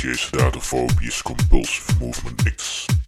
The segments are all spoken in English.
DJ Sedatophobius Compulsive Movement Mix.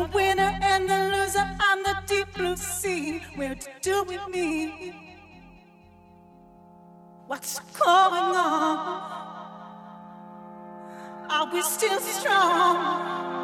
The winner and the loser on the deep blue sea. Where to do with me? What's going on? Are we still strong?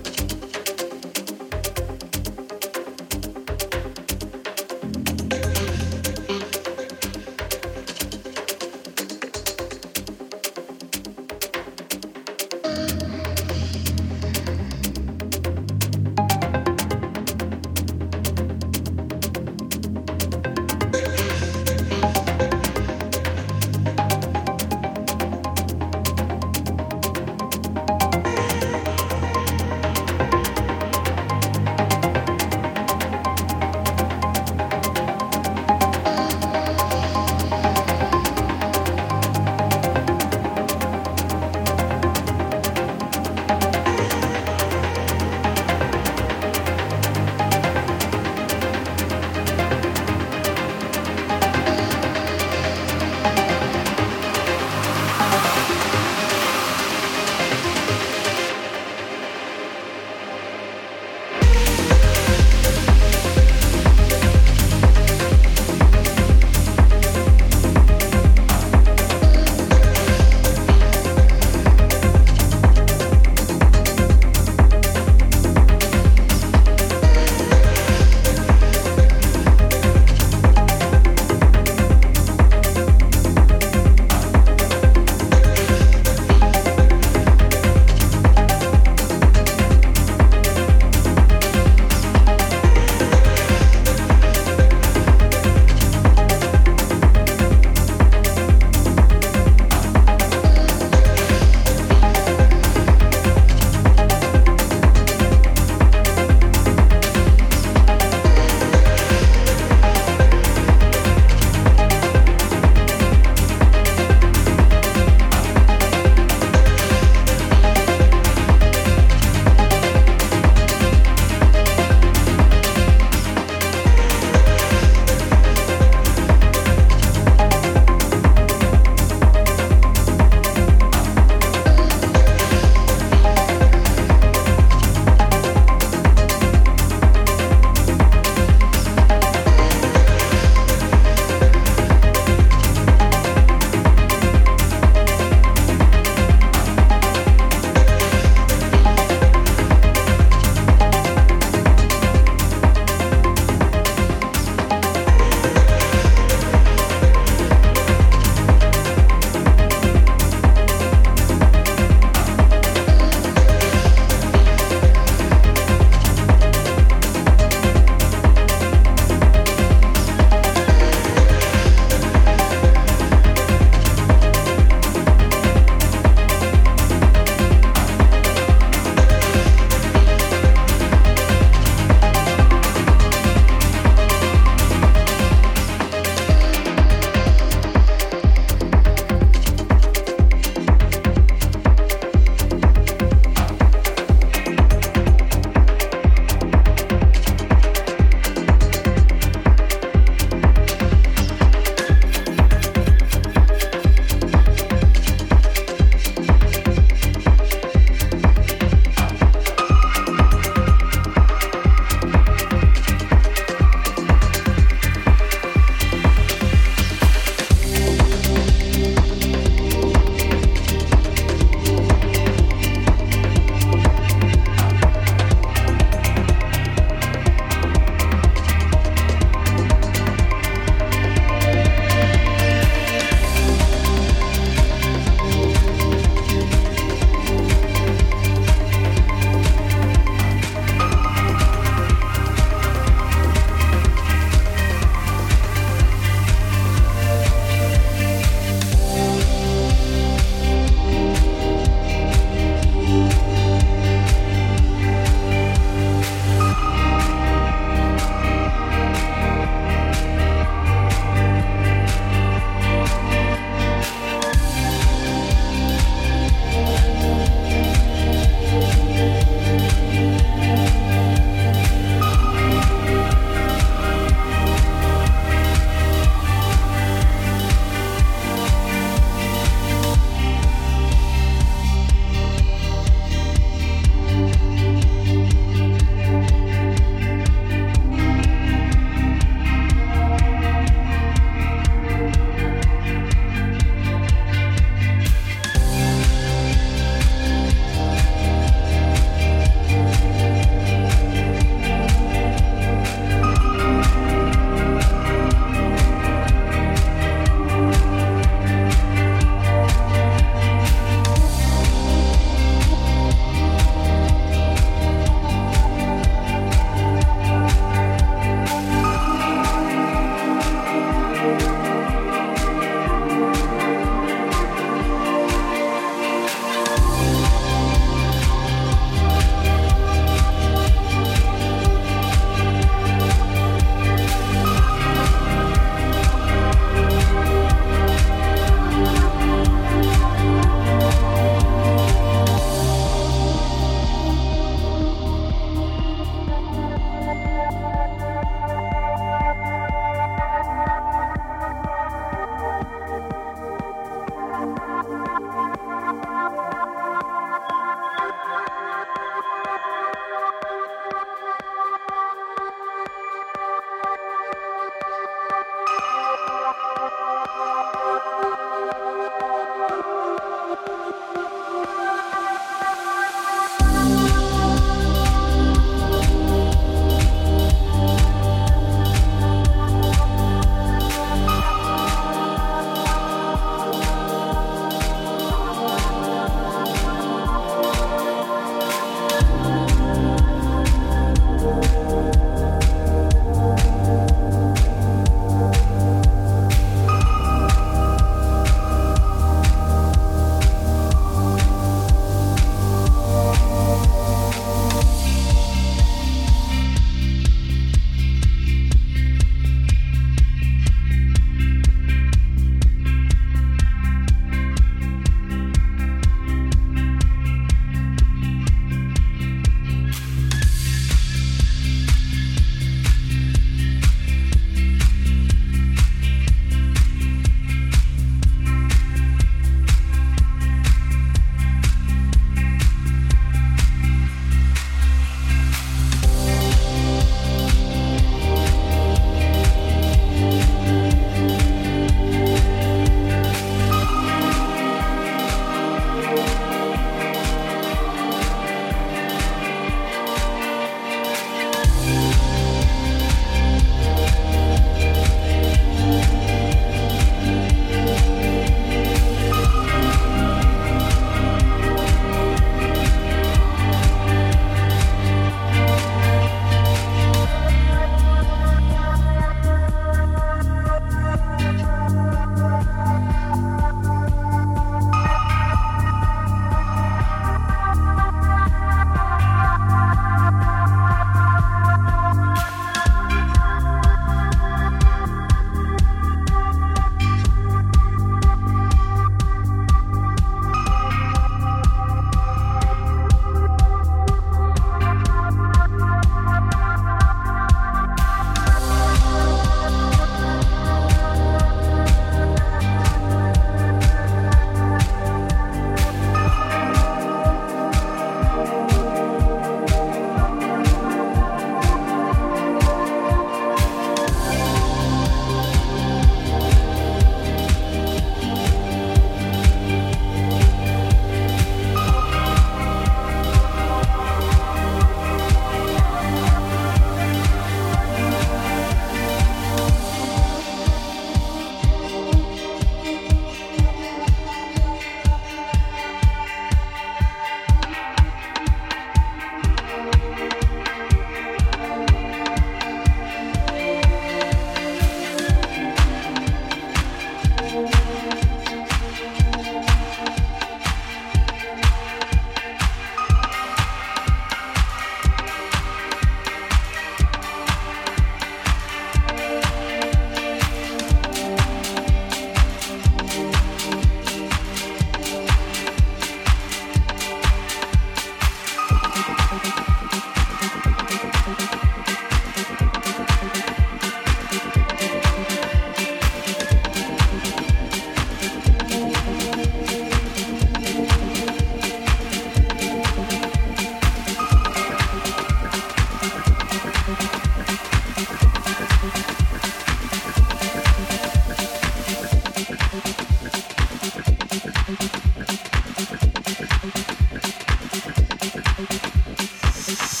Bye.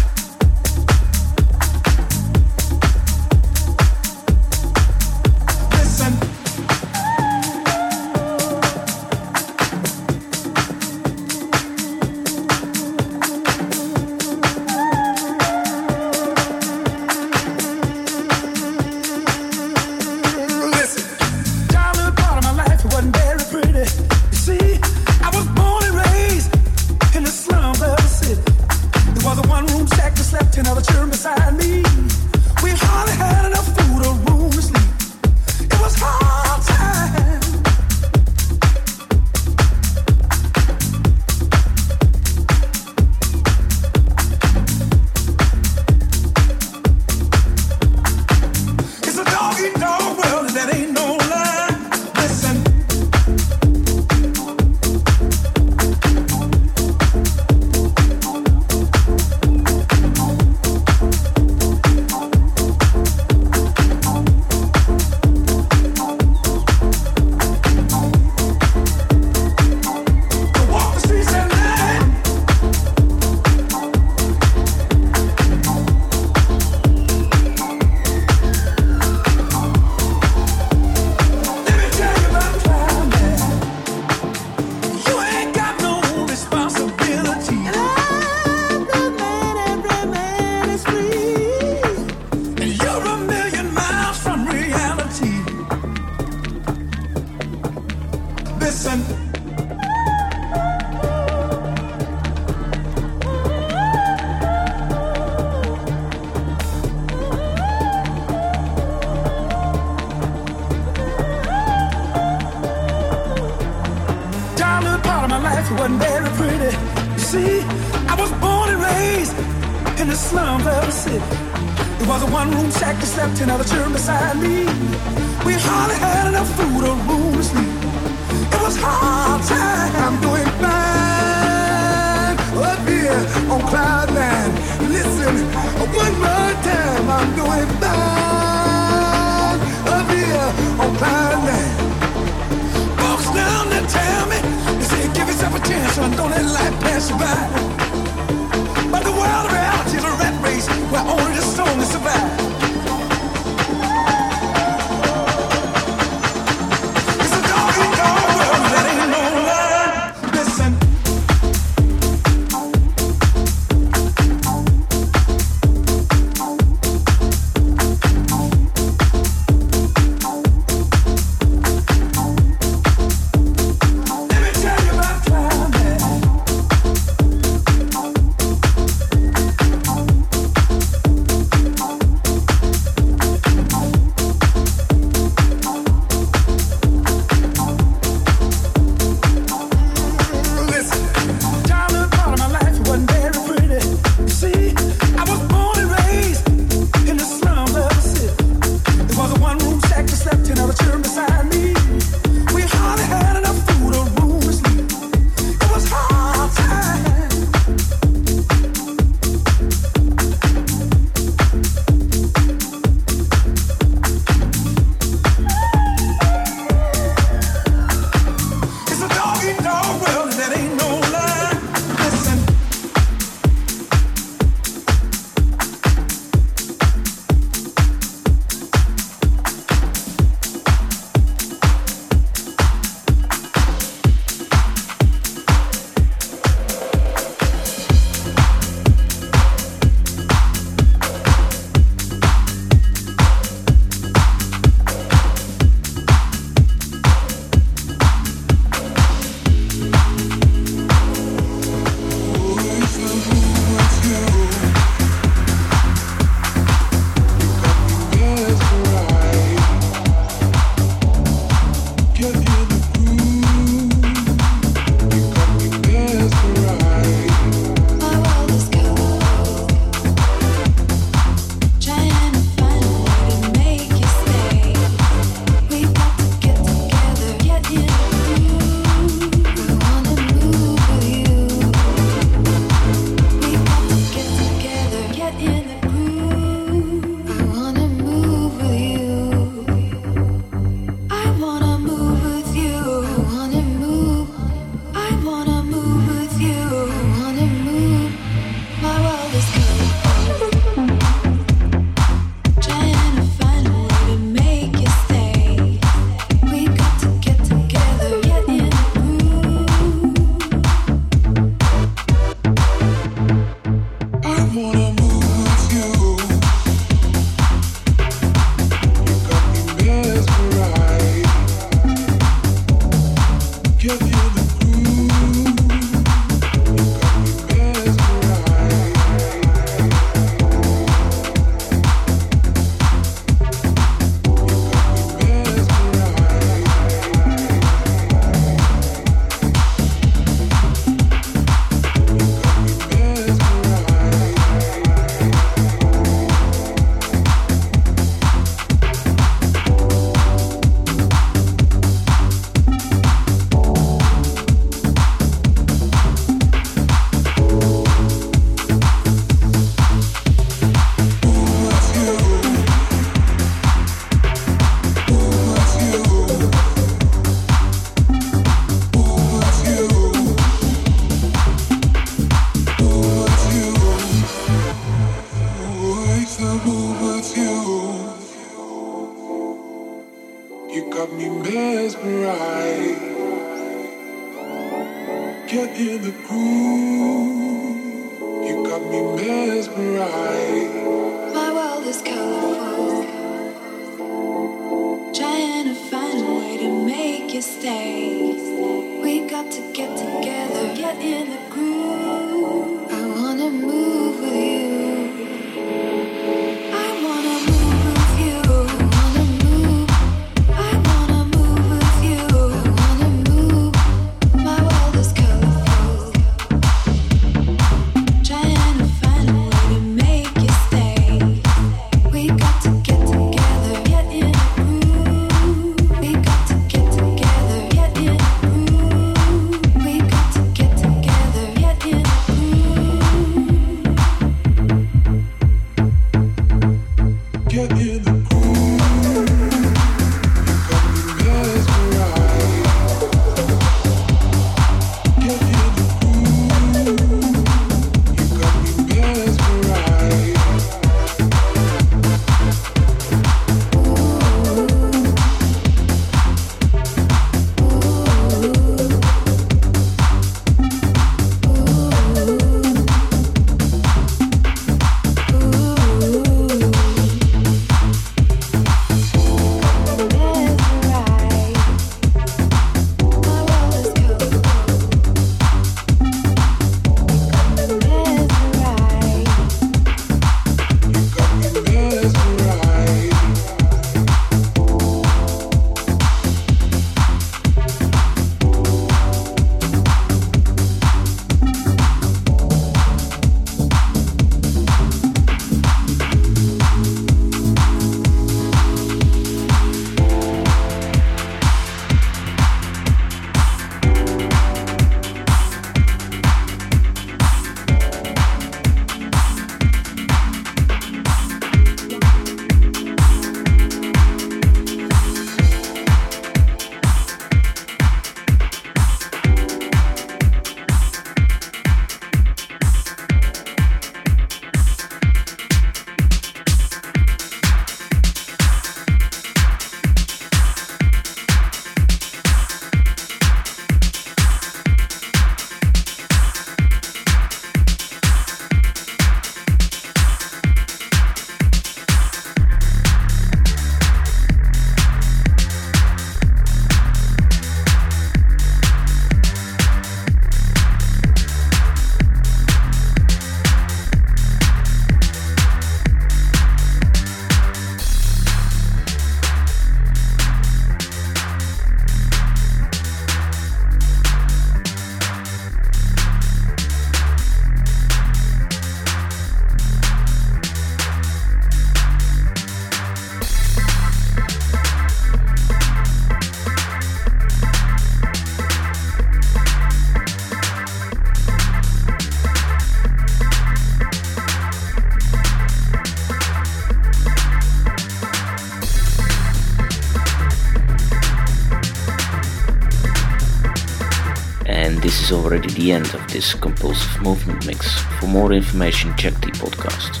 Already the end of this compulsive movement mix. For more information check the podcast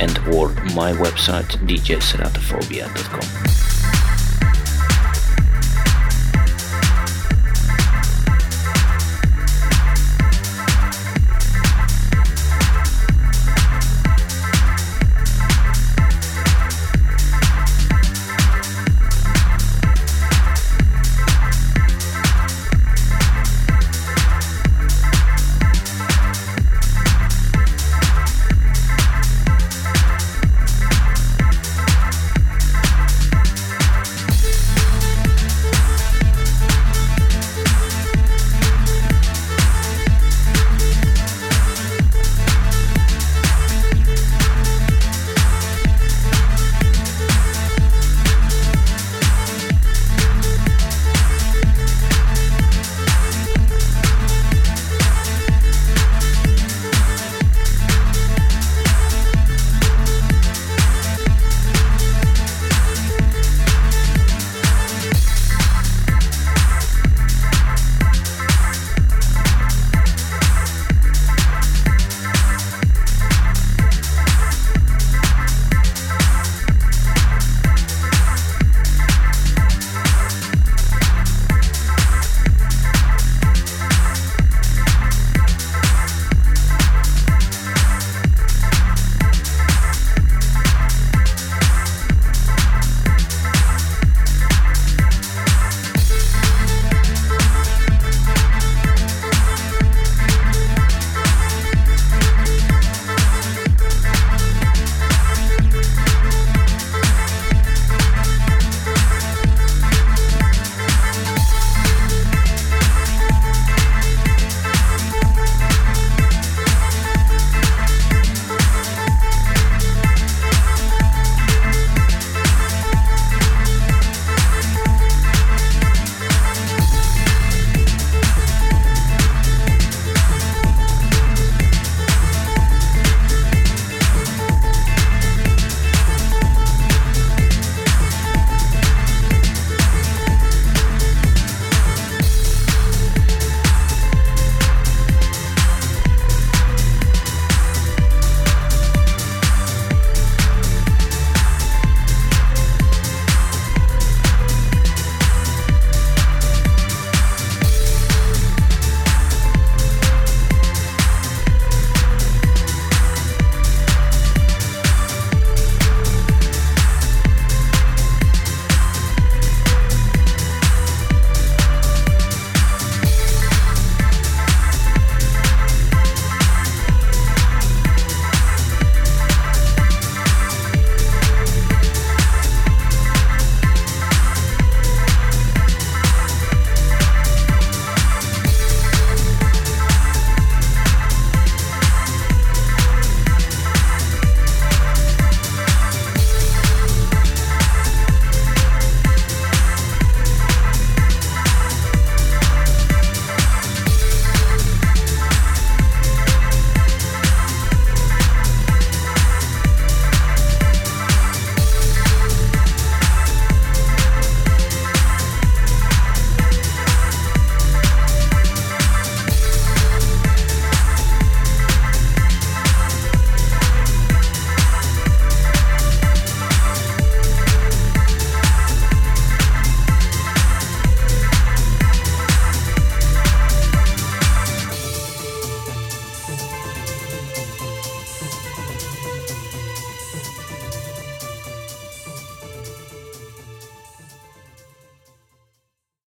and or my website djseratophobia.com.